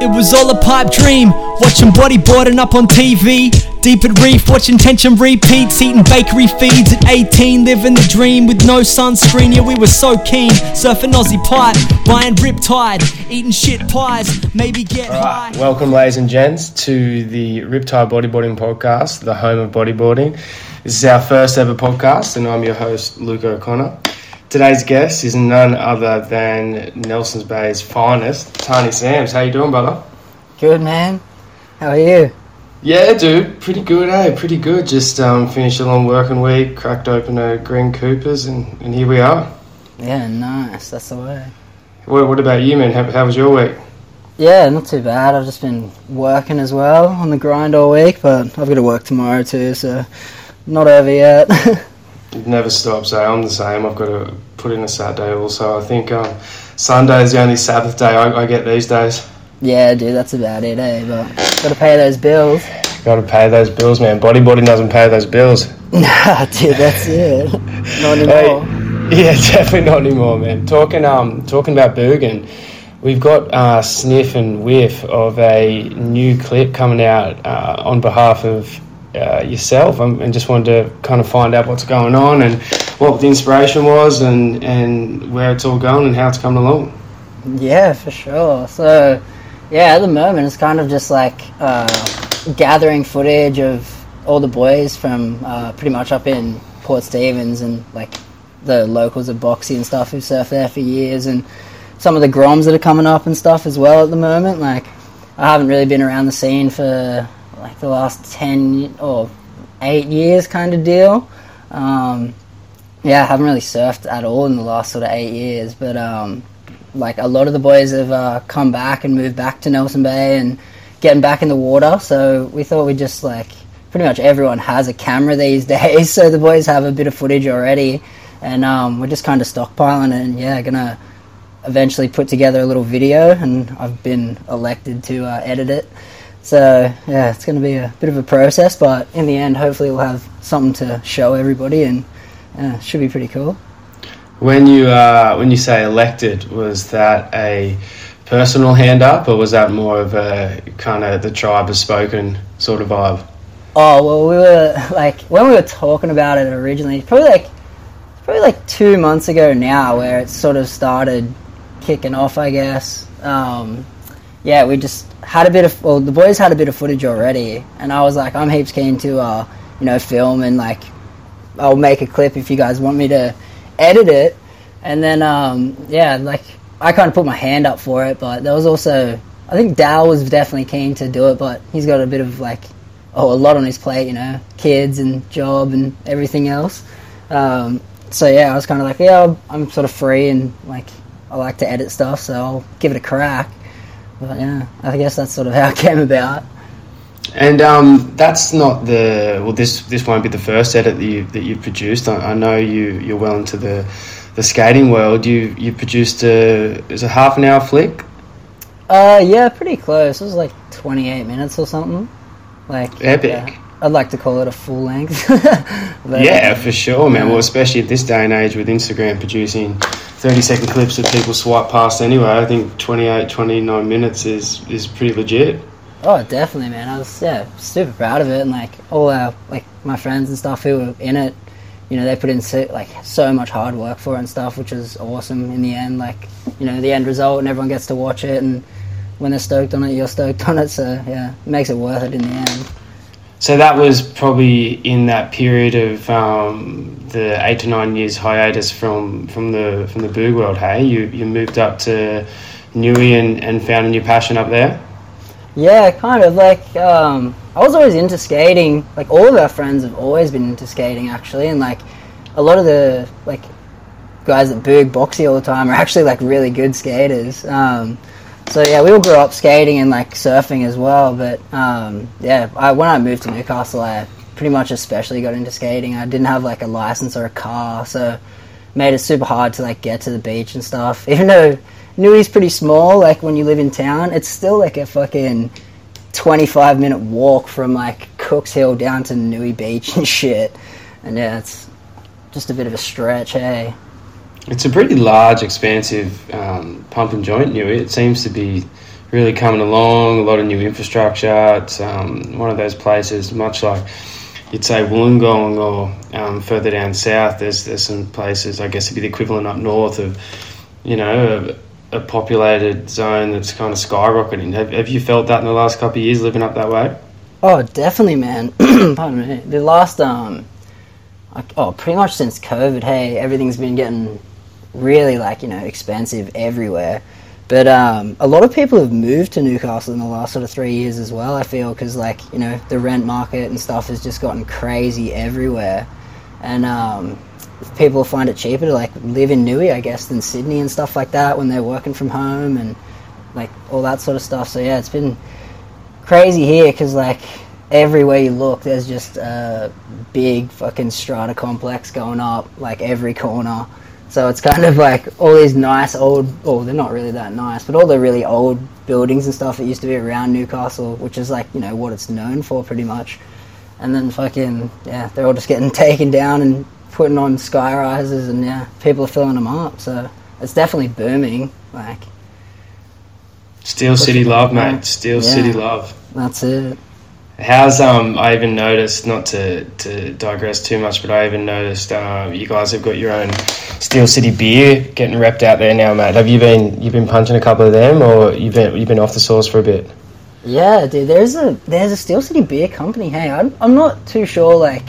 It was all a pipe dream, watching bodyboarding up on TV. Deep at reef, watching tension repeats, eating bakery feeds at 18, living the dream with no sunscreen. Yeah, we were so keen, surfing Aussie pipe, buying Riptide, eating shit pies, maybe get high. Welcome, ladies and gents, to the Riptide Bodyboarding Podcast, the home of bodyboarding. This is our first ever podcast, and I'm your host, Luke O'Connor. Today's guest is none other than Nelson's Bay's finest, Tahnee Sams. How you doing, brother? Good man. How are you? Yeah, dude, pretty good, eh? Pretty good. Just um, finished a long working week, cracked open a Green Coopers, and, and here we are. Yeah, nice. That's the way. What, what about you, man? How, how was your week? Yeah, not too bad. I've just been working as well on the grind all week, but I've got to work tomorrow too, so not over yet. It never stops, eh? I'm the same. I've got to put in a Saturday also. I think um, Sunday is the only Sabbath day I, I get these days. yeah, dude, that's about it, eh? But got to pay those bills. Got to pay those bills, man. Bodyboarding doesn't pay those bills. Nah, dude, that's it. Not anymore. Yeah, definitely not anymore, man. Talking um, talking about Boogen, we've got uh, sniff and whiff of a new clip coming out uh, on behalf of uh, yourself, um, and just wanted to kind of find out what's going on and what the inspiration was, and and where it's all going and how it's coming along. Yeah, for sure. So, yeah, at the moment it's kind of just like uh, gathering footage of all the boys from uh, pretty much up in Port Stephens and like the locals of Boxy and stuff who surf there for years, and some of the Groms that are coming up and stuff as well at the moment. Like, I haven't really been around the scene for the last ten or eight years, kind of deal. Um, yeah, I haven't really surfed at all in the last sort of eight years, but um, like a lot of the boys have uh, come back and moved back to Nelson Bay and getting back in the water. So we thought we'd just like pretty much everyone has a camera these days, so the boys have a bit of footage already, and um, we're just kind of stockpiling. And yeah, gonna eventually put together a little video, and I've been elected to uh, edit it. So yeah, it's going to be a bit of a process, but in the end, hopefully, we'll have something to show everybody, and should be pretty cool. When you uh, when you say elected, was that a personal hand up, or was that more of a kind of the tribe has spoken sort of vibe? Oh well, we were like when we were talking about it originally, probably like probably like two months ago now, where it sort of started kicking off, I guess. Um, yeah, we just had a bit of well, the boys had a bit of footage already, and I was like, I'm heaps keen to uh, you know film and like I'll make a clip if you guys want me to edit it, and then um, yeah, like I kind of put my hand up for it, but there was also I think Dal was definitely keen to do it, but he's got a bit of like oh a lot on his plate, you know, kids and job and everything else. Um, so yeah, I was kind of like, yeah, I'm- I'm sort of free and like I like to edit stuff, so I'll give it a crack. But yeah, I guess that's sort of how it came about. And um, that's not the well. This this won't be the first edit that you that you've produced. I, I know you you're well into the the skating world. You you produced a is a half an hour flick. Uh, yeah, pretty close. It was like 28 minutes or something. Like Epic. yeah, I'd like to call it a full length. Yeah, for sure, man. Well, especially at this day and age with Instagram producing 30 second clips that people swipe past anyway, I think 28, 29 minutes is, is pretty legit. Oh, definitely, man. I was yeah super proud of it, and like all our like my friends and stuff who were in it, you know, they put in so, like so much hard work for it and stuff, which was awesome in the end. Like you know, the end result, and everyone gets to watch it, and when they're stoked on it, you're stoked on it. So yeah, it makes it worth it in the end. So that was probably in that period of um, the eight to nine years hiatus from, from the from the boog world. Hey, you you moved up to Newey and, and found a new passion up there. Yeah, kind of like um, I was always into skating. Like all of our friends have always been into skating, actually, and like a lot of the like guys that boog boxy all the time are actually like really good skaters. Um, so yeah, we all grew up skating and like surfing as well. But um, yeah, I, when I moved to Newcastle, I pretty much especially got into skating. I didn't have like a license or a car, so made it super hard to like get to the beach and stuff. Even though Newey's pretty small, like when you live in town, it's still like a fucking 25 minute walk from like Cooks Hill down to Newey Beach and shit. And yeah, it's just a bit of a stretch, hey. It's a pretty large, expansive um, pump and joint Newey. It seems to be really coming along. A lot of new infrastructure. It's um, one of those places, much like you'd say Wollongong or um, further down south. There's there's some places, I guess, it'd be the equivalent up north of, you know, a, a populated zone that's kind of skyrocketing. Have, have you felt that in the last couple of years living up that way? Oh, definitely, man. Pardon me. The last um, oh, pretty much since COVID. Hey, everything's been getting really like you know expensive everywhere. But um, a lot of people have moved to Newcastle in the last sort of three years as well. I feel because like you know the rent market and stuff has just gotten crazy everywhere, and um, people find it cheaper to like live in Newey, I guess, than Sydney and stuff like that when they're working from home and like all that sort of stuff. So yeah, it's been crazy here because like everywhere you look, there's just a big fucking strata complex going up like every corner. So it's kind of like all these nice old, oh, they're not really that nice, but all the really old buildings and stuff that used to be around Newcastle, which is like, you know, what it's known for pretty much. And then fucking, yeah, they're all just getting taken down and putting on sky rises and yeah, people are filling them up. So it's definitely booming. Like, Steel City love, mate. Steel Yeah. City love. that's it. How's um? I even noticed not to, to digress too much, but I even noticed uh, you guys have got your own Steel City beer getting wrapped out there now, mate. Have you been you've been punching a couple of them, or you've been you've been off the sauce for a bit? Yeah, dude. There's a there's a Steel City beer company. Hey, I'm I'm not too sure like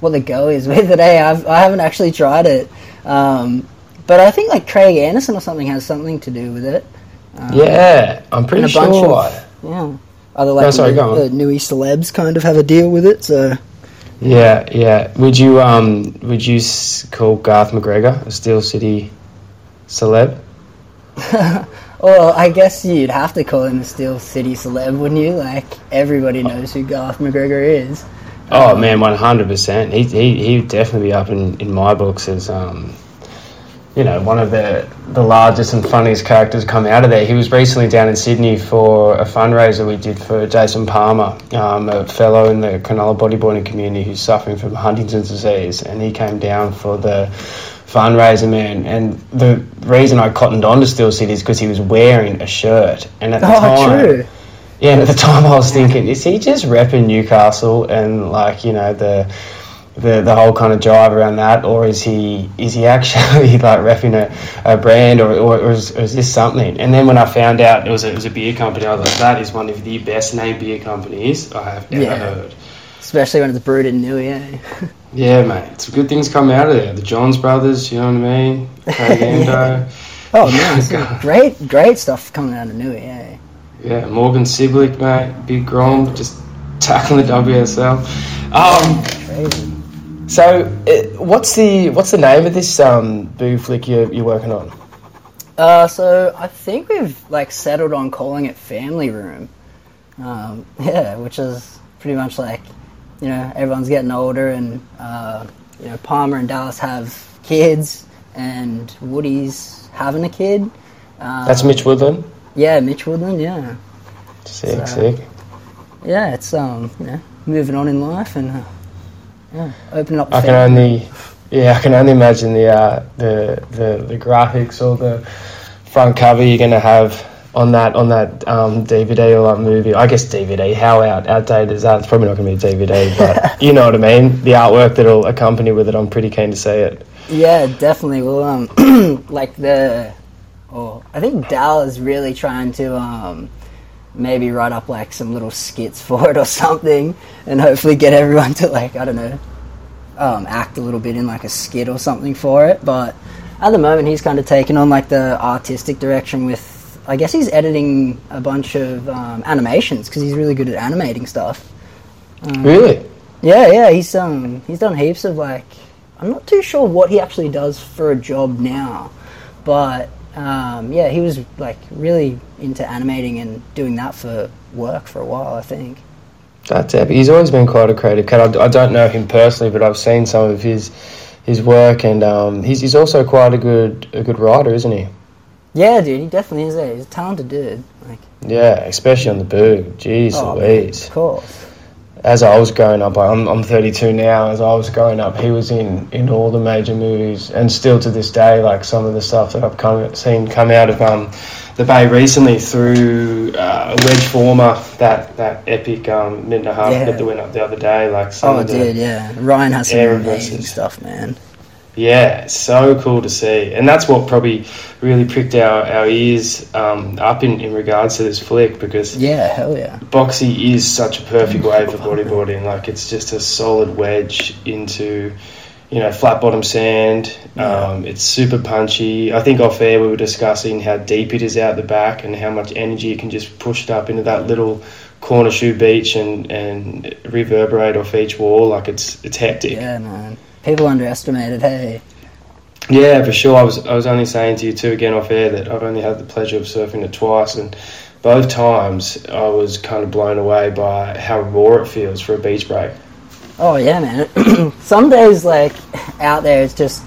what the go is with it. Hey, I've I haven't actually tried it, um, but I think like Craig Anderson or something has something to do with it. Um, yeah, I'm pretty sure. of yeah. Other like No, sorry, the, the celebs kind of have a deal with it. So Yeah, yeah. Would you um would you call Garth McGregor a Steel City celeb? Well, I guess you'd have to call him a Steel City celeb, wouldn't you? Like everybody knows who Garth McGregor is. Oh man, one hundred percent. He he he'd definitely be up in, in my books as um, you know, one of the the largest and funniest characters come out of there. He was recently down in Sydney for a fundraiser we did for Jason Palmer, um, a fellow in the Cronulla bodyboarding community who's suffering from Huntington's disease, and he came down for the fundraiser, man. And the reason I cottoned on to Steel City is because he was wearing a shirt, and at the Oh, time. true. Yeah, and at the time I was thinking, is he just repping Newcastle and like you know the the the whole kind of drive around that, or is he is he actually like repping a, a brand, or, or, or, is, or is this something? And then when I found out it was a, it was a beer company, I was like, that is one of the best named beer companies I have ever Yeah. heard. Especially when it's brewed in Newey, eh? Yeah, mate, some good things come out of there. The Johns brothers, you know what I mean? Craig Ando. Oh, man. great, great stuff coming out of Newey, eh? Yeah, Morgan Cibilic, mate, Big Grom, just tackling the WSL. Um, Crazy. So, what's the what's the name of this um, boo flick you're, you're working on? Uh, so I think we've like settled on calling it Family Room. Um, yeah, which is pretty much like, you know, everyone's getting older, and uh, you know, Palmer and Dallas have kids, and Woody's having a kid. Um, That's Mitch Woodland. Yeah, Mitch Woodland. Yeah, Sick, So- sick. yeah. It's um, you know, moving on in life and uh, yeah, opening up. The I can only, yeah, I can only imagine the uh, the, the the graphics or the front cover you're gonna have on that on that um, DVD or that movie. I guess DVD. How out outdated is that? It's probably not gonna be a DVD, but you know what I mean. The artwork that'll accompany with it. I'm pretty keen to see it. Yeah, definitely. Well, um, like the, oh, I think Dal is really trying to um, maybe write up like some little skits for it or something, and hopefully get everyone to like I don't know, um, act a little bit in like a skit or something for it. But at the moment, he's kind of taken on like the artistic direction with. I guess he's editing a bunch of um, animations because he's really good at animating stuff. Really? Yeah, yeah, he's um he's done heaps of like I'm not too sure what he actually does for a job now, but um, yeah, he was like really into animating and doing that for work for a while. I think. That's epic. He's always been quite a creative cat. I, I don't know him personally, but I've seen some of his his work, and um, he's he's also quite a good a good writer, isn't he? Yeah, dude, he definitely is. There. He's a talented dude. Like, Yeah, especially on the boog. Jeez oh, man, Louise. of course. As I was growing up, I'm, I'm 32 now. As I was growing up, he was in, in all the major movies, and still to this day, like some of the stuff that I've come seen come out of um, the Bay recently through uh, Wedge Former, that that epic um, minute half Yeah. that went up the other day. Like some Oh, of the, dude, yeah. Ryan has some amazing stuff, man. Yeah, so cool to see. And that's what probably really pricked our, our ears um, up in, in regards to this flick because Yeah, hell yeah. Boxy is such a perfect way for bodyboarding. Like it's just a solid wedge into, you know, flat bottom sand. Um, it's super punchy. I think off air we were discussing how deep it is out the back and how much energy you can just push it up into that little corner shoe beach and, and reverberate off each wall. Like it's it's hectic. Yeah, man. People underestimate it, hey. Yeah, for sure. I was I was only saying to you too again off air that I've only had the pleasure of surfing it twice, and both times I was kind of blown away by how raw it feels for a beach break. Oh yeah, man. Some days, like out there, it's just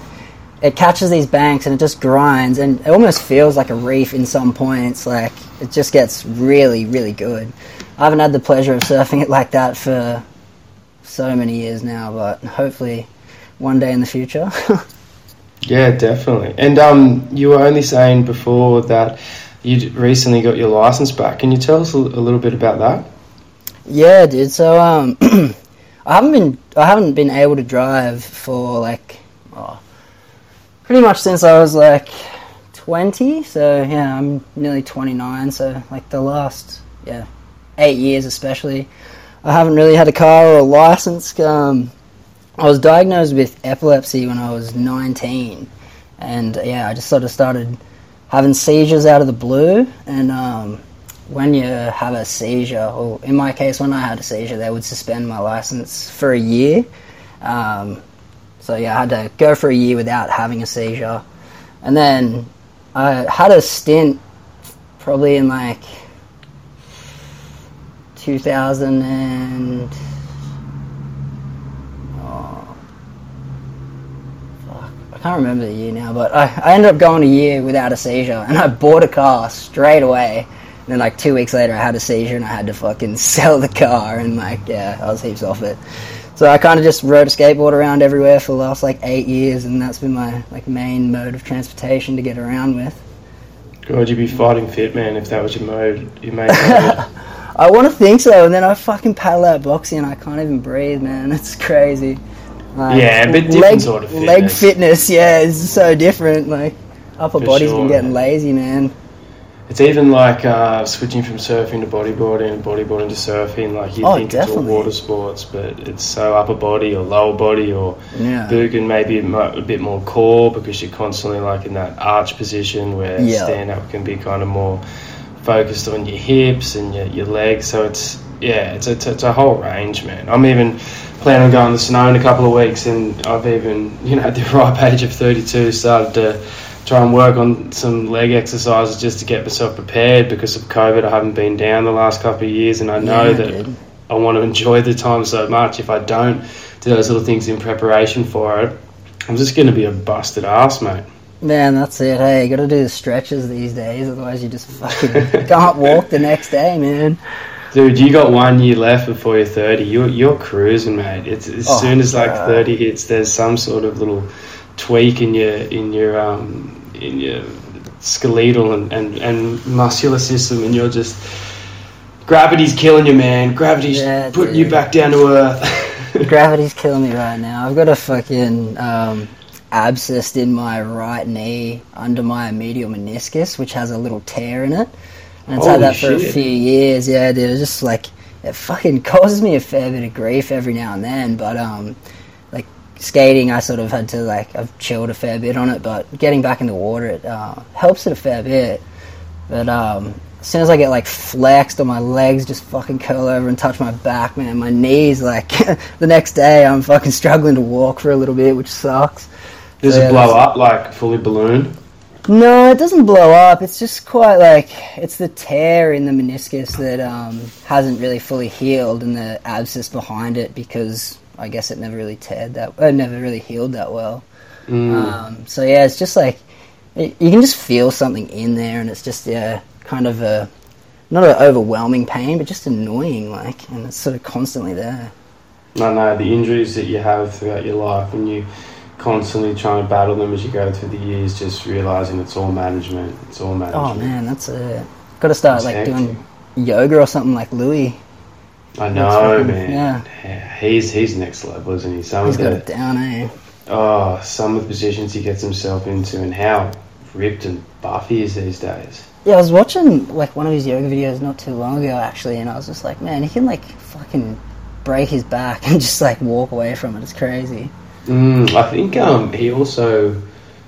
it catches these banks and it just grinds, and it almost feels like a reef in some points. Like it just gets really, really good. I haven't had the pleasure of surfing it like that for so many years now, but hopefully one day in the future. Yeah, definitely. And um, you were only saying before that you'd recently got your license back. Can you tell us a, a little bit about that? Yeah, dude. So um, I haven't been I haven't been able to drive for like oh, pretty much since I was like twenty. So yeah, I'm nearly twenty nine. So like the last yeah eight years especially, I haven't really had a car or a license. Um, I was diagnosed with epilepsy when I was nineteen, and yeah, I just sort of started having seizures out of the blue and. Um, when you have a seizure, or in my case, when I had a seizure, they would suspend my license for a year. Um, so yeah, I had to go for a year without having a seizure, and then I had a stint, probably in like 2000 and oh, fuck, I can't remember the year now, but I, I ended up going a year without a seizure, and I bought a car straight away. And then like two weeks later, I had a seizure and I had to fucking sell the car and like yeah, I was heaps off it. So I kind of just rode a skateboard around everywhere for the last like eight years, and that's been my like main mode of transportation to get around with. God, you'd be fighting fit, man, if that was your mode. Your main mode. I want to think so, and then I fucking paddle out boxing and I can't even breathe, man. It's crazy. Like, Yeah, a bit different leg, sort of Leg fitness. fitness, yeah, is so different. Like upper For body's sure, been getting lazy, man. It's even like uh, switching from surfing to bodyboarding and bodyboarding to surfing. Like you Oh, think definitely. it's all water sports, but it's so upper body or lower body or Yeah. Boogen maybe a a bit more core because you're constantly like in that arch position where Yeah. stand up can be kind of more focused on your hips and your, your legs. So it's yeah, it's a, it's a whole range, man. I'm even planning on going to the snow in a couple of weeks, and I've even you know at the ripe age of 32 started to try and work on some leg exercises just to get myself prepared because of COVID. I haven't been down the last couple of years, and I know Yeah, that dude. I want to enjoy the time so much. If I don't do those little things in preparation for it, I'm just going to be a busted ass, mate. Man, that's it. Hey, you gotta do the stretches these days, otherwise you just fucking can't walk the next day, man. Dude, you got one year left before you're 30. You're, you're cruising, mate. It's as Oh, soon as like God. 30 hits, there's some sort of little tweak in your in your um in your skeletal and, and, and muscular system, and you're just gravity's killing you, man. Gravity's Yeah, putting you back down to earth. Gravity's killing me right now. I've got a fucking um, abscess in my right knee under my medial meniscus, which has a little tear in it. And it's had that for a few years. Yeah, dude. It's just like it fucking causes me a fair bit of grief every now and then. But um, like skating, I sort of had to like I've chilled a fair bit on it. But getting back in the water, it uh, helps it a fair bit. But um, as soon as I get like flexed or my legs just fucking curl over and touch my back, man, my knees like the next day I'm fucking struggling to walk for a little bit, which sucks. Does So, it blow up like fully balloon? No, it doesn't blow up. It's just quite like it's the tear in the meniscus that um, hasn't really fully healed, and the abscess behind it because I guess it never really teared that, uh, never really healed that well. Mm. Um, so yeah, it's just like it, you can just feel something in there, and it's just yeah, kind of a not an overwhelming pain, but just annoying. Like, and it's sort of constantly there. I know the injuries that you have throughout your life, and you constantly trying to battle them as you go through the years, just realizing it's all management. It's all management. Oh man, that's it. Got to start like doing yoga or something like Louis. I know, fucking- man. yeah. He's he's next level, isn't he? Some He's of got the it down, eh? oh, some of the positions he gets himself into, and how ripped and buff he is these days. Yeah, I was watching like one of his yoga videos not too long ago actually, and I was just like, man, he can like fucking break his back and just like walk away from it. It's crazy. Mm, I think um, he also,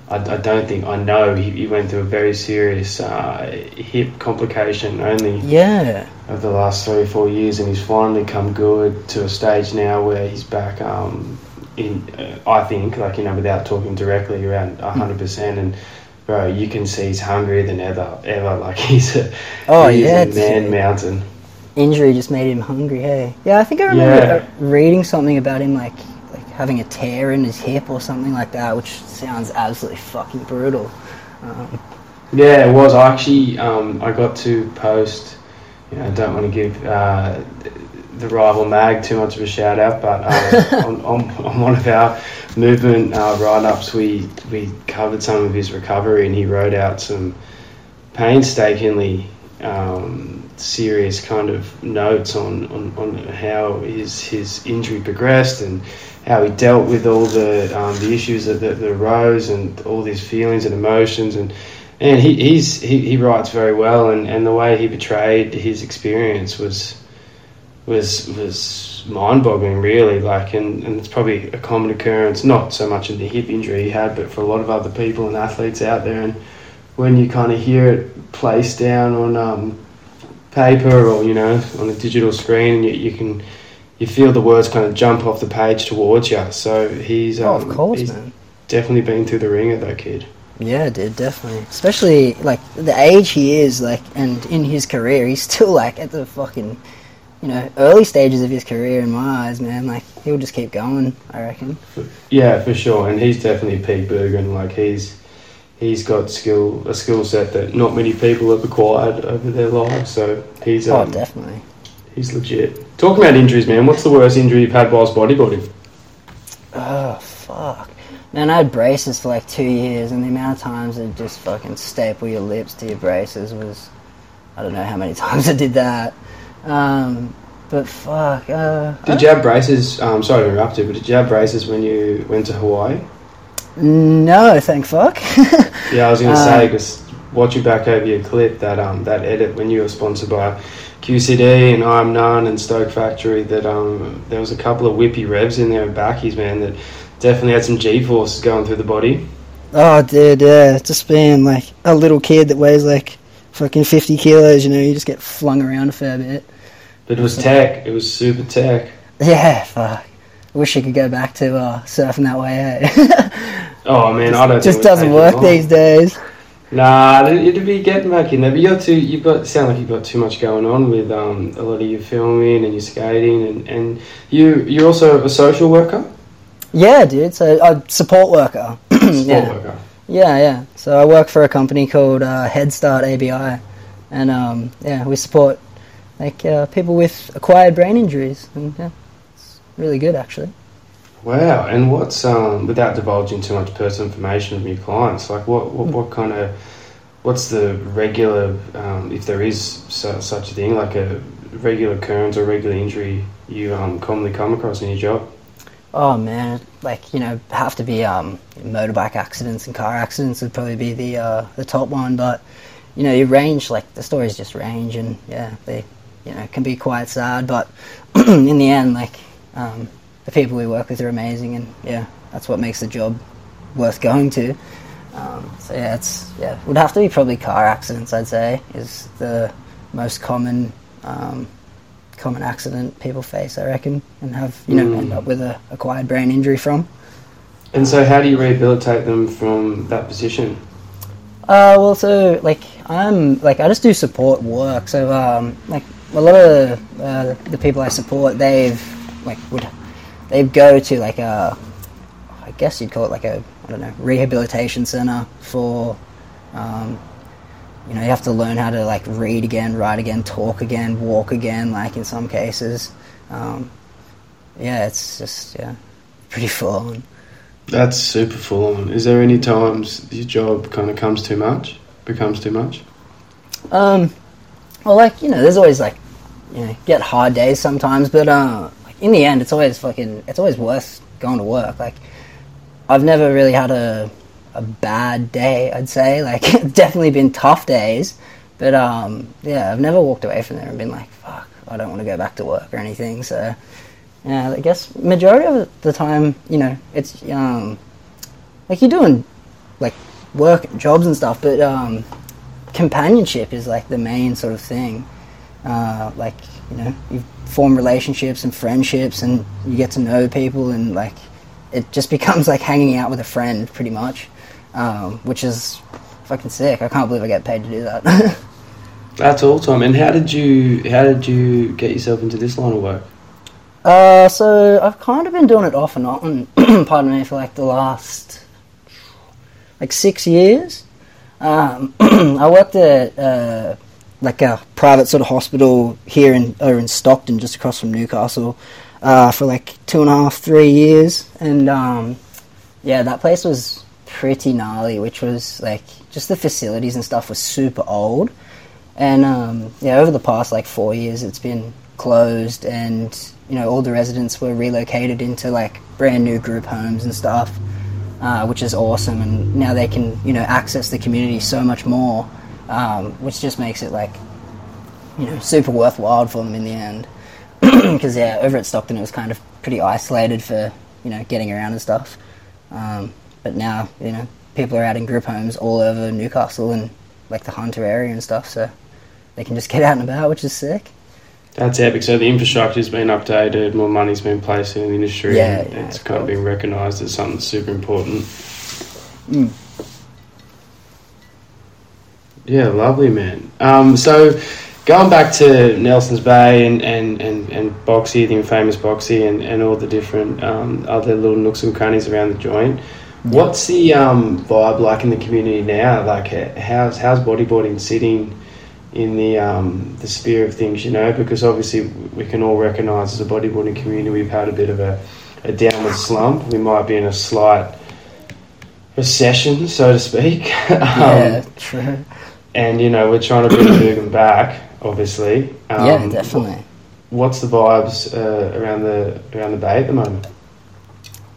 I, I don't think, I know he, he went through a very serious uh, hip complication only Yeah. over the last three or four years, and he's finally come good to a stage now where he's back um, in, uh, I think, like, you know, without talking directly, around 100%. And, bro, you can see he's hungrier than ever, ever. Like, he's a, Oh, he's yeah, a man mountain. Injury just made him hungry. Hey. Yeah, I think I remember Yeah. reading something about him like having a tear in his hip or something like that, which sounds absolutely fucking brutal. Um, Yeah, it was. I actually, um, I got to post. You know, I don't want to give uh, the rival mag too much of a shout out, but uh, on, on, on one of our movement uh, write ups, we we covered some of his recovery, and he wrote out some painstakingly um, serious kind of notes on, on, on how his his injury progressed and how he dealt with all the um, the issues that, that, that arose and all these feelings and emotions. And and he he's, he, he writes very well and, and the way he portrayed his experience was was was mind boggling really. Like and, and it's probably a common occurrence not so much in the hip injury he had but for a lot of other people and athletes out there. And when you kind of hear it placed down on um, paper or you know on a digital screen you, you can you feel the words kind of jump off the page towards you so he's oh, um, of course, he's man. definitely been through the ringer that kid Yeah, dude, definitely. Especially like the age he is, like, and in his career, he's still like at the fucking, you know, early stages of his career in my eyes, man. Like, he'll just keep going. I reckon. Yeah, for sure, and he's definitely Pete Bergen. Like he's he's got skill a skill set that not many people have acquired over their lives. So he's Oh, um, definitely. He's legit. Talking about injuries, man. What's the worst injury you've had whilst bodyboarding? Oh fuck. Man, I had braces for like two years, and the amount of times that just fucking staple your lips to your braces was, I don't know how many times I did that. Um, but fuck. Uh, Did you have braces? Um, sorry to interrupt you, but did you have braces when you went to Hawaii? no, thank fuck. Yeah, I was going to Uh, say because watching back over your clip, that um that edit when you were sponsored by QCD and I'm None and Stoke Factory, that um there was a couple of whippy revs in there and backies, man, that definitely had some G forces going through the body. Oh, dude, yeah. Just being like a little kid that weighs like fucking 50 kilos, you know, you just get flung around a fair bit. But it was tech. It was super tech. Yeah, fuck. I wish you could go back to uh, surfing that way, eh? Oh man, I don't. just think it would doesn't work these days. Nah, it- it'd be getting back in there. But you're too. You've got sound like you've got too much going on with um a lot of your filming and your skating and and you you're also a social worker. Yeah, dude. So, a support worker. Sport yeah. worker. Yeah, yeah. So I work for a company called uh, Head Start ABI, and um, yeah, we support like uh, people with acquired brain injuries, and yeah, it's really good actually. Wow, and what's um without divulging too much personal information from your clients, like what what, what kind of what's the regular um, if there is su- such a thing like a regular occurrence or regular injury you um commonly come across in your job? Oh man, like you know, have to be um, motorbike accidents and car accidents would probably be the uh, the top one. But you know, you range like the stories just range, and yeah, they you know can be quite sad. But in the end, like um, the people we work with are amazing, and yeah, that's what makes the job worth going to. Um, so yeah, it's yeah, would have to be probably car accidents. I'd say is the most common. Um, common accident people face, I reckon, and have you know Mm. end up with a acquired brain injury from. And so, how do you rehabilitate them from that position? Uh, well, so like I'm like I just do support work. So um, like a lot of uh, the people I support, they've like would they go to like a I guess you'd call it like a I don't know rehabilitation center for um, you know, you have to learn how to like read again, write again, talk again, walk again. Like in some cases, um, yeah, it's just yeah, pretty full on. That's super full on. Is there any times your job kind of comes too much, becomes too much? Um, well, like you know, there's always like you know, get hard days sometimes, but uh, in the end, it's always fucking, it's always worth going to work. Like, I've never really had a a bad day. I'd say like definitely been tough days, but um, yeah, I've never walked away from there and been like, fuck, I don't want to go back to work or anything. So yeah, I guess majority of the time, you know, it's um, like you're doing like work jobs and stuff, but um, companionship is like the main sort of thing. Uh, like you know, you form relationships and friendships, and you get to know people, and like it just becomes like hanging out with a friend, pretty much, um, which is fucking sick. I can't believe I get paid to do that. That's all time. And how did you how did you get yourself into this line of work? Uh, so I've kind of been doing it off and on, pardon me, for like the last like six years. Um, I worked at uh, like a private sort of hospital here in over in Stockton, just across from Newcastle, uh, for like two and a half, three years, and um, yeah, that place was pretty gnarly. Which was like just the facilities and stuff was super old, and um, yeah, over the past like four years, it's been closed, and you know all the residents were relocated into like brand new group homes and stuff. Uh, which is awesome, and now they can you know access the community so much more, um, which just makes it like you know super worthwhile for them in the end. Because yeah, over at Stockton it was kind of pretty isolated for you know getting around and stuff, um, but now you know people are out in group homes all over Newcastle and like the Hunter area and stuff, so they can just get out and about, which is sick. That's epic. So the infrastructure's been updated, more money's been placed in the industry, Yeah, and yeah, it's of kind of been recognised as something super important. Mm. Yeah, lovely, man. Um, so going back to Nelson's Bay and, and, and, and Boxy, the infamous Boxy, and, and all the different um, other little nooks and crannies around the joint, what's the um, vibe like in the community now? Like, how's, how's bodyboarding sitting in the um, the sphere of things, you know? Because obviously we can all recognise as a bodyboarding community we've had a bit of a, a downward slump. We might be in a slight recession, so to speak. Um, yeah, true. And you know we're trying to bring Boogen back, obviously. Um, yeah, definitely. What's the vibes uh, around the around the bay at the moment?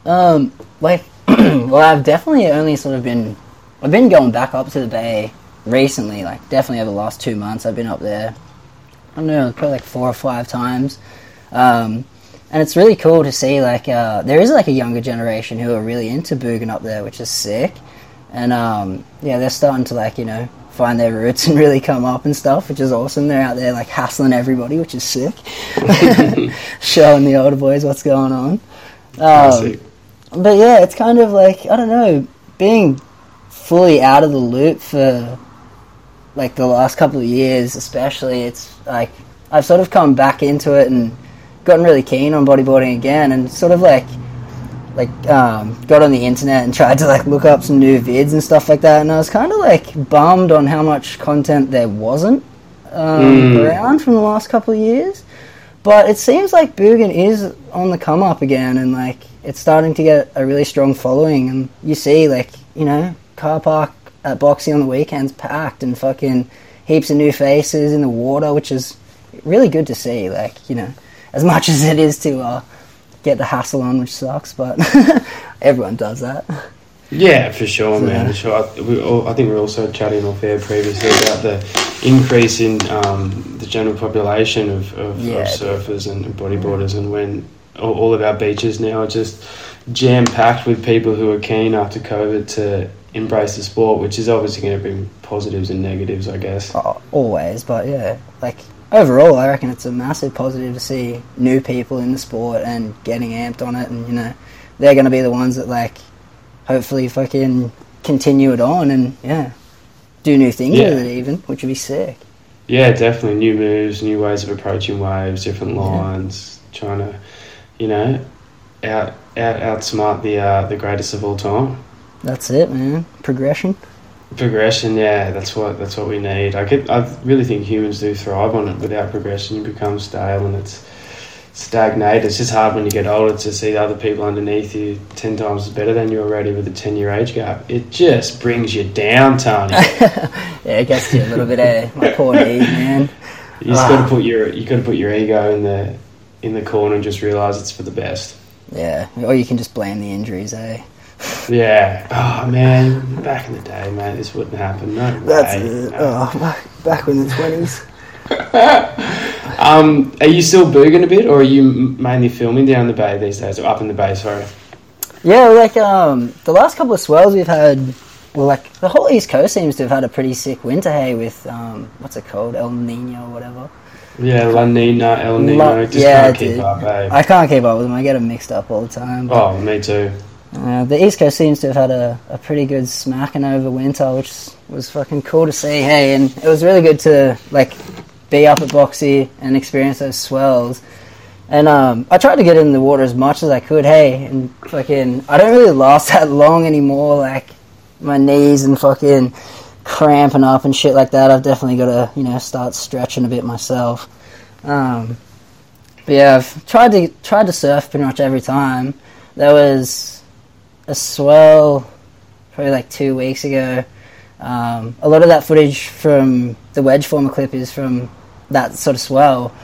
Um, like, well, I've definitely only sort of been, I've been going back up to the bay recently. Like, definitely over the last two months, I've been up there. I don't know, probably like four or five times. Um, and it's really cool to see like uh, there is like a younger generation who are really into booging up there, which is sick. And um, yeah, they're starting to like you know find their roots and really come up and stuff, which is awesome. They're out there like hassling everybody, which is sick. Showing the older boys what's going on. Um, but yeah, it's kind of like I don't know, being fully out of the loop for like the last couple of years, especially. It's like I've sort of come back into it and gotten really keen on bodyboarding again, and sort of like like um, got on the internet and tried to like look up some new vids and stuff like that. And I was kind of like bummed on how much content there wasn't um, Mm. around from the last couple of years. But it seems like Boogen is on the come up again, and like it's starting to get a really strong following. And you see, like you know, car park at Boxy on the weekends packed, and fucking heaps of new faces in the water, which is really good to see. Like you know, as much as it is to uh, get the hassle on, which sucks, but everyone does that. Yeah, for sure, man. For sure. I, we all, I think we were also chatting off air previously about the increase in um, the general population of, of, Yeah, of surfers and, and bodyboarders, and when all, all of our beaches now are just jam packed with people who are keen after COVID to embrace the sport, which is obviously going to bring positives and negatives, I guess. Oh, always, but yeah, like overall, I reckon it's a massive positive to see new people in the sport and getting amped on it, and you know, they're going to be the ones that like hopefully fucking continue it on and yeah, do new things Yeah. with it even, which would be sick. Yeah, definitely new moves, new ways of approaching waves, different Yeah. lines, trying to, you know, out out outsmart the uh, the greatest of all time. That's it, man. Progression. Progression, yeah, that's what that's what we need. I get, I really think humans do thrive on it. Without progression, you become stale and it's stagnate. It's just hard when you get older to see the other people underneath you ten times better than you already with a ten year age gap. It just brings you down, Tony. yeah, it gets you a little bit. Eh? My poor knees, man. You just got to put your you got to put your ego in the in the corner and just realize it's for the best. Yeah, or you can just blame the injuries, eh? Yeah. Oh man, back in the day, man, this wouldn't happen. No That's way. it. No. Oh, back, back in the twenties. Um, are you still booging a bit, or are you mainly filming down the bay these days, or up in the bay? Sorry. Yeah, like um, the last couple of swells we've had, well, like the whole East Coast seems to have had a pretty sick winter. Hey, with um, what's it called, El Nino or whatever. Yeah, La Nina, El Nino. La- just yeah, can't keep dude. up, eh? I can't keep up with them. I get them mixed up all the time. But, Oh, me too. Uh, the East Coast seems to have had a, a pretty good smacking over winter, which was fucking cool to see. Hey, and it was really good to like be up at Boxy and experience those swells. And um, I tried to get in the water as much as I could. Hey, and fucking, I don't really last that long anymore. Like my knees and fucking cramping up and shit like that. I've definitely got to, you know, start stretching a bit myself. Um, but yeah, I've tried to tried to surf pretty much every time. There was a swell probably like two weeks ago. Um, a lot of that footage from the wedge former clip is from that sort of swell.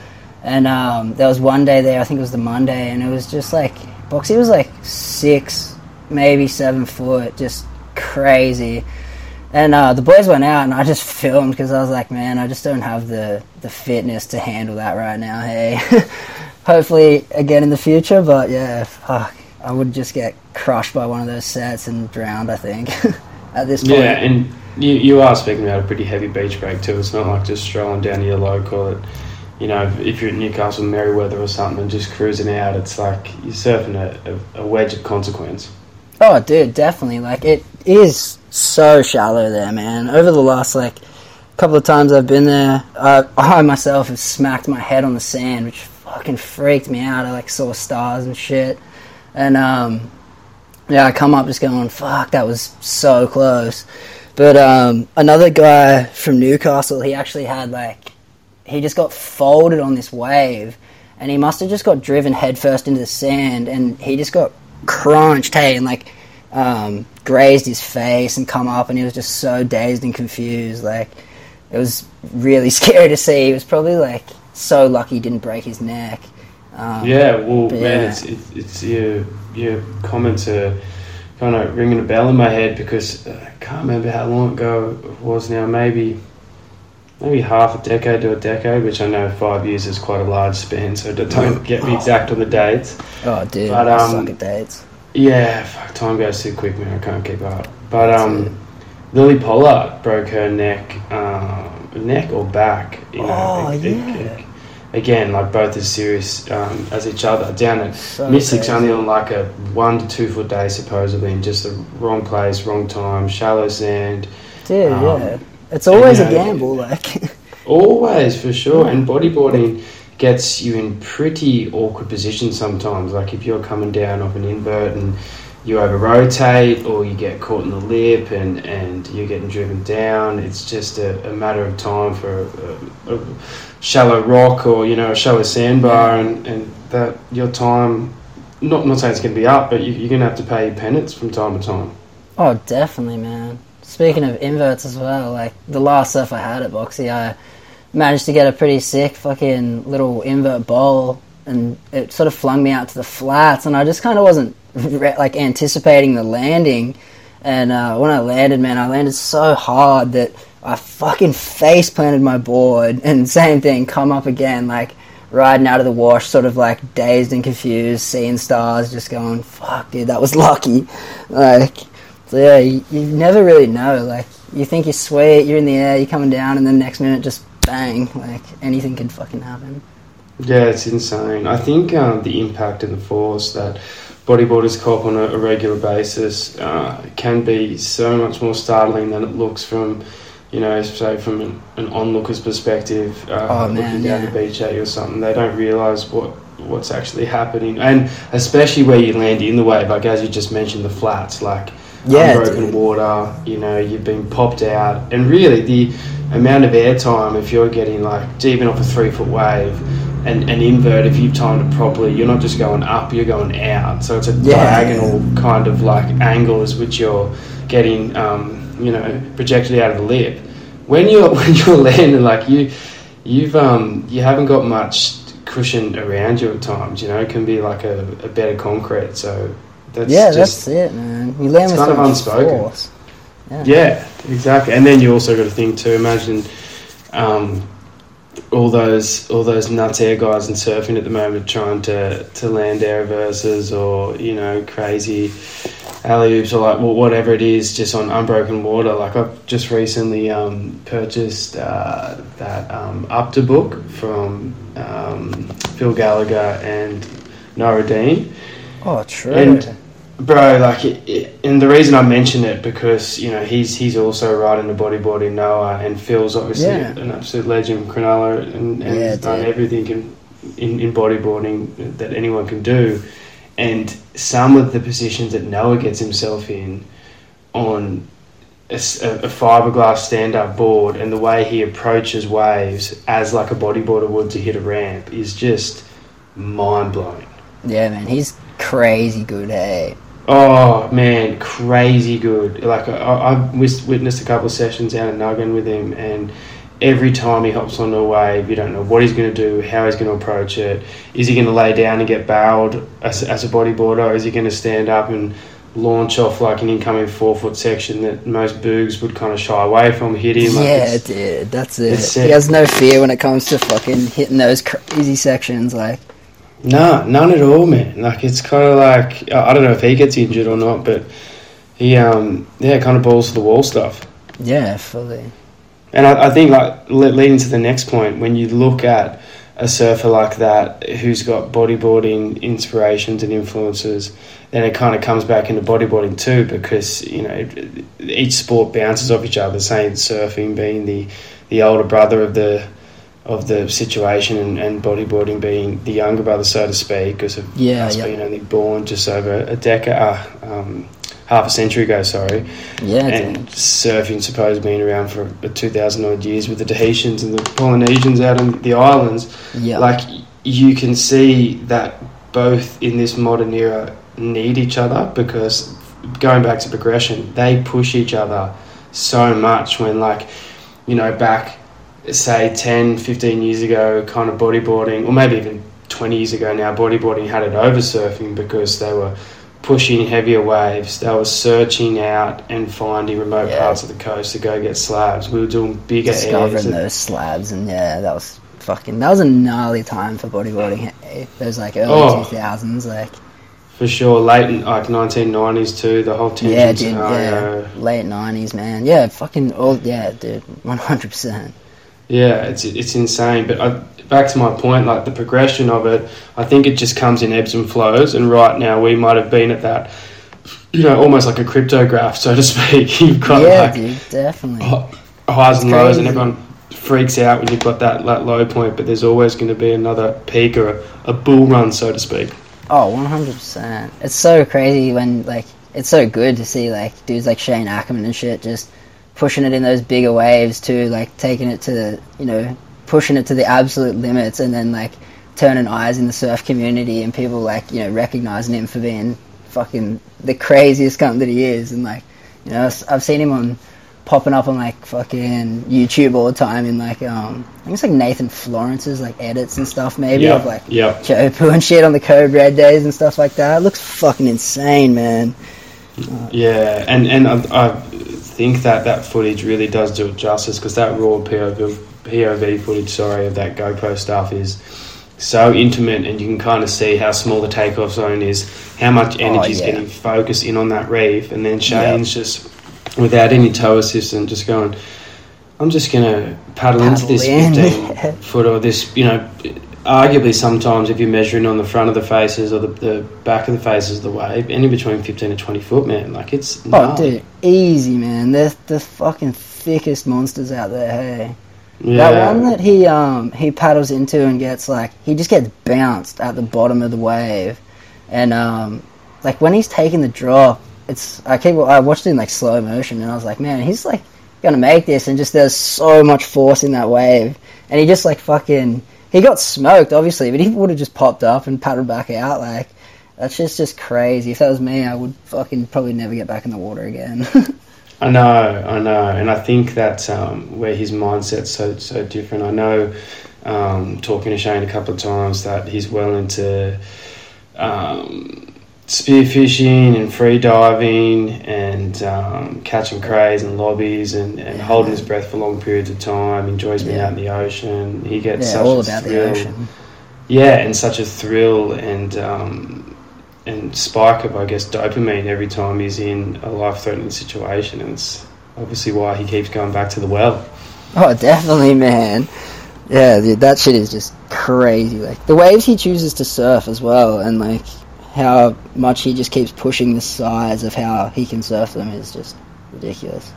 And um, there was one day there, I think it was the Monday, and it was just like Boxy was like six, maybe seven foot, just crazy. And uh, the boys went out, and I just filmed because I was like, man, I just don't have the the fitness to handle that right now. Hey, hopefully again in the future, but yeah, fuck, I would just get crushed by one of those sets and drowned. I think at this point. Yeah, and you, you are speaking about a pretty heavy beach break too. It's not like just strolling down to your local. It, you know, if you're at Newcastle, Merewether or something, and just cruising out, it's like you're surfing a, a, a wedge of consequence. Oh, dude, definitely. Like it is so shallow there, man. Over the last like couple of times I've been there, uh, I myself have smacked my head on the sand, which fucking freaked me out. I like saw stars and shit, and um, yeah, I come up just going, "Fuck, that was so close." But um, another guy from Newcastle, he actually had like he just got folded on this wave, and he must have just got driven headfirst into the sand, and he just got crunched, hey, and like um, grazed his face and come up, and he was just so dazed and confused. Like it was really scary to see. He was probably like so lucky he didn't break his neck. Um, Yeah, well, man, yeah. it's it's, it's your your comments are kind of ringing a bell in my head because uh, I can't remember how long ago it was now. Maybe maybe half a decade to a decade, which I know five years is quite a large span. So don't- get me exact on the dates. Oh, dude, But, I um, suck at dates. Yeah, fuck, time goes too quick, man. I can't keep up. But um, Lily Pollard broke her neck, um, neck or back. You know, Oh, yeah. Again, like both as serious um, as each other. Down at So Mystics, only on like a one to two foot day, supposedly, in just the wrong place, wrong time, shallow sand. Dude, um, yeah. It's always a gamble, like. Always, for sure. And bodyboarding gets you in pretty awkward positions sometimes. Like if you're coming down off an invert and you over rotate or you get caught in the lip and, and you're getting driven down, it's just a, a matter of time for a, a shallow rock or, you know, a shallow sandbar and, and that your time, not, not saying it's going to be up, but you, you're going to have to pay your penance from time to time. Oh, definitely, man. Speaking of inverts as well, like the last surf I had at Boxy, I managed to get a pretty sick fucking little invert bowl, and it sort of flung me out to the flats, and I just kind of wasn't re- like anticipating the landing. And uh, when I landed, man, I landed so hard that I fucking face planted my board, and same thing, come up again, like riding out of the wash, sort of like dazed and confused, seeing stars, just going, "Fuck, dude, that was lucky." Like, so yeah, you, you never really know. Like, you think you're sweet, you're in the air, you're coming down, and then next minute, just bang, like anything can fucking happen. Yeah, it's insane. I think um, the impact and the force that bodyboarders cop on a, a regular basis uh, can be so much more startling than it looks from, you know, say from an, an onlooker's perspective, uh, Oh, looking man, down yeah. the beach at you or something. They don't realise what what's actually happening, and especially where you land in the wave, like as you just mentioned, the flats, like. Yeah, unbroken water. You know, you've been popped out, and really the amount of airtime if you're getting like even off a three foot wave. And an invert, if you've timed it properly, you're not just going up, you're going out. So it's a Yeah. diagonal kind of like angles which you're getting, um, you know, projected out of the lip. When you're when you're landing, like you, you've um, you haven't got much cushion around you at times. You know, it can be like a, a of concrete. So that's yeah, just that's it, man. You land it's with kind of unspoken. force. yeah, exactly. And then you also got to think too. Imagine um, all those all those nuts air guys in surfing at the moment trying to, to land air reverses or you know crazy alley oops or like well, whatever it is just on unbroken water. Like I've just recently um, purchased uh, that um, up to book from um, Phil Gallagher and Noah Deane. Oh, true. And bro, like, it, it, and the reason I mention it because you know he's he's also riding the bodyboarding Noah, and Phil's obviously Yeah. an absolute legend Cronulla, and, and Yeah, done everything in, in in bodyboarding that anyone can do, and some of the positions that Noah gets himself in on. a fiberglass stand-up board and the way he approaches waves as like a bodyboarder would to hit a ramp is just mind-blowing yeah, man, he's crazy good. Hey, Oh man, crazy good! Like I, I've witnessed a couple of sessions out at Nugget with him, and every time he hops on a wave, you don't know what he's going to do, how he's going to approach it. Is he going to lay down and get barreled as, as a bodyboarder, or is he going to stand up and launch off like an incoming four foot section that most boogs would kind of shy away from hitting? Like yeah, dude, that's it. it's He has no fear when it comes to fucking hitting those crazy sections. Like, No, none at all, man. Like it's kind of like I I don't know if he gets injured or not, but he um yeah kind of balls to the wall stuff. yeah, fully. And I, I think like le- leading to the next point, when you look at a surfer like that who's got bodyboarding inspirations and influences, then it kind of comes back into bodyboarding too, because you know each sport bounces off each other. Saying surfing being the the older brother of the of the situation, and, and bodyboarding being the younger brother, so to speak, because of Yeah, us yeah. being only born just over a decade, uh, um, half a century ago. Sorry Yeah, and dude. surfing supposed been around for 2,000 odd years with the Tahitians and the Polynesians out on the islands. Yeah. Like, you can see that both in this modern era need each other because going back to progression, they push each other so much when, like, you know, back, say, 10, 15 years ago, kind of bodyboarding, or maybe even 20 years ago now, bodyboarding had it over surfing because they were pushing heavier waves. They were searching out and finding remote Yeah. parts of the coast to go get slabs. We were doing bigger discovering those slabs and yeah that was fucking that was a gnarly time for bodyboarding hey. those like early Oh. 2000s like For sure, late in, like 1990s too, the whole tension yeah dude scenario. yeah late 90s man yeah fucking all yeah dude 100% Yeah, it's it's insane. But I, back to my point, like the progression of it, I think it just comes in ebbs and flows. And right now, we might have been at that, you know, almost like a cryptograph, so to speak. You've got yeah like dude definitely hi- highs and It's lows, and everyone freaks out when you've got that, that low point. But there's always going to be another peak or a, a bull run, so to speak. Oh, 100%. It's so crazy when, like, it's so good to see, like, dudes like Shane Ackerman and shit just pushing it in those bigger waves too, like, taking it to the, you know, pushing it to the absolute limits and then, like, turning eyes in the surf community and people, like, you know, recognizing him for being fucking the craziest cunt that he is. And, like, you know, I've seen him on, popping up on, like, fucking YouTube all the time in, like, um, I think it's like Nathan Florence's, like, edits and stuff, maybe, Yep, of, like, yep. Teahupoo and shit on the Code Red days and stuff like that. It looks fucking insane, man. Yeah, and and I, I think that that footage really does do it justice because that raw POV, POV footage, sorry, of that GoPro stuff is so intimate, and you can kind of see how small the takeoff zone is, how much oh, energy is Oh, yeah. getting focused in on that reef, and then Shane's just without any toe assistant, just going. I'm just gonna paddle, into this in, 15 foot or this, you know. Arguably, sometimes if you're measuring on the front of the faces or the, the back of the faces of the wave, any between 15 and 20 foot, man, like it's Oh, gnarly. dude, easy, man. They're the fucking thickest monsters out there. Hey, Yeah. that one that he um he paddles into and gets like he just gets bounced at the bottom of the wave, and um like when he's taking the drop, it's I keep I watched it in like slow motion, and I was like, man, he's like gonna make this, and just there's so much force in that wave, and he just like fucking he got smoked, obviously, but he would have just popped up and paddled back out. Like that's just just crazy. If that was me, I would fucking probably never get back in the water again. I know, I know, and I think that's um, where his mindset's so so different. I know, um, talking to Shane a couple of times, that he's well into um, spearfishing and free diving and um, catching crays and lobbies and, and Yeah. holding his breath for long periods of time. Enjoys being Yeah. out in the ocean. He gets yeah, such all a about the thrill. ocean. Yeah, and such a thrill and um, and spike of I guess dopamine every time he's in a life threatening situation, and it's obviously why he keeps going back to the well. Oh, definitely, man. Yeah, dude, that shit is just crazy. Like the waves he chooses to surf as well, and like how much he just keeps pushing the size of how he can surf them is just ridiculous.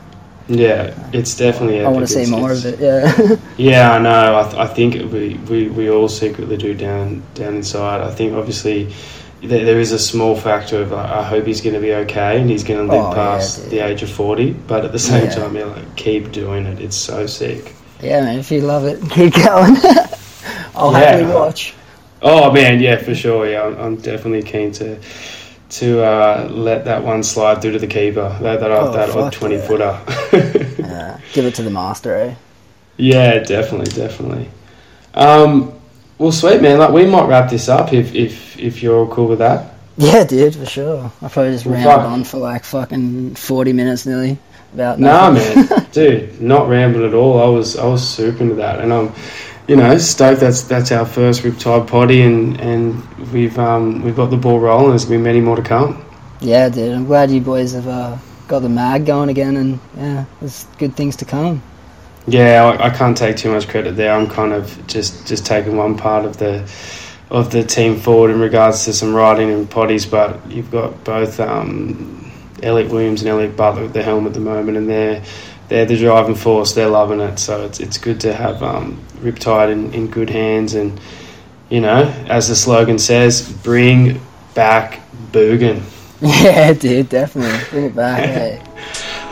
Yeah, it's definitely. I want to see It's- more it's- of it. Yeah. Yeah, I know. I, th- I think we, we, we all secretly do down down inside. I think obviously there, there is a small factor of I, I hope he's going to be okay and he's going to live Oh, past dude. the age of forty. But at the same Yeah. time, yeah, like keep doing it. It's so sick. yeah, man. If you love it, keep going. I'll Yeah. happily watch. Oh man, yeah, for sure. Yeah, I'm, I'm definitely keen to to uh, let that one slide through to the keeper. That that, Oh, that odd twenty yeah. footer. Yeah, give it to the master, eh? yeah, definitely, definitely. Um, well, sweet man. Like we might wrap this up if if if you're all cool with that. Yeah, dude, for sure. I probably just Well, rambled fuck. on for like fucking forty minutes nearly about Nah, nothing. man, dude, not rambling at all. I was I was super into that, and I'm, you know, stoked. That's that's our first Riptide potty, and and we've um we've got the ball rolling. There's gonna be many more to come. Yeah, dude. I'm glad you boys have uh, got the mag going again, and yeah, there's good things to come. Yeah, I, I can't take too much credit there. I'm kind of just just taking one part of the of the team forward in regards to some riding and potties, but you've got both um, Elliot Williams and Elliot Butler at the helm at the moment, and they're they're the driving force. They're loving it, so it's it's good to have um, Riptide in, in good hands, and you know, as the slogan says, bring back Boogen. Yeah, dude, definitely. Bring it back. hey.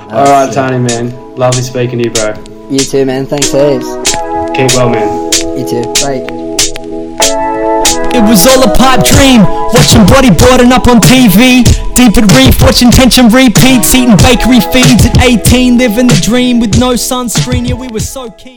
All right, Tahnee, man, lovely speaking to you, bro. You too, man. Thanks, heaps. Keep well, man. You too. Bye. It was all a pipe dream, watching bodyboarding up on TV. Deep reef, watching tension repeats, eating bakery feeds at 18, living the dream with no sunscreen. Yeah, we were so keen.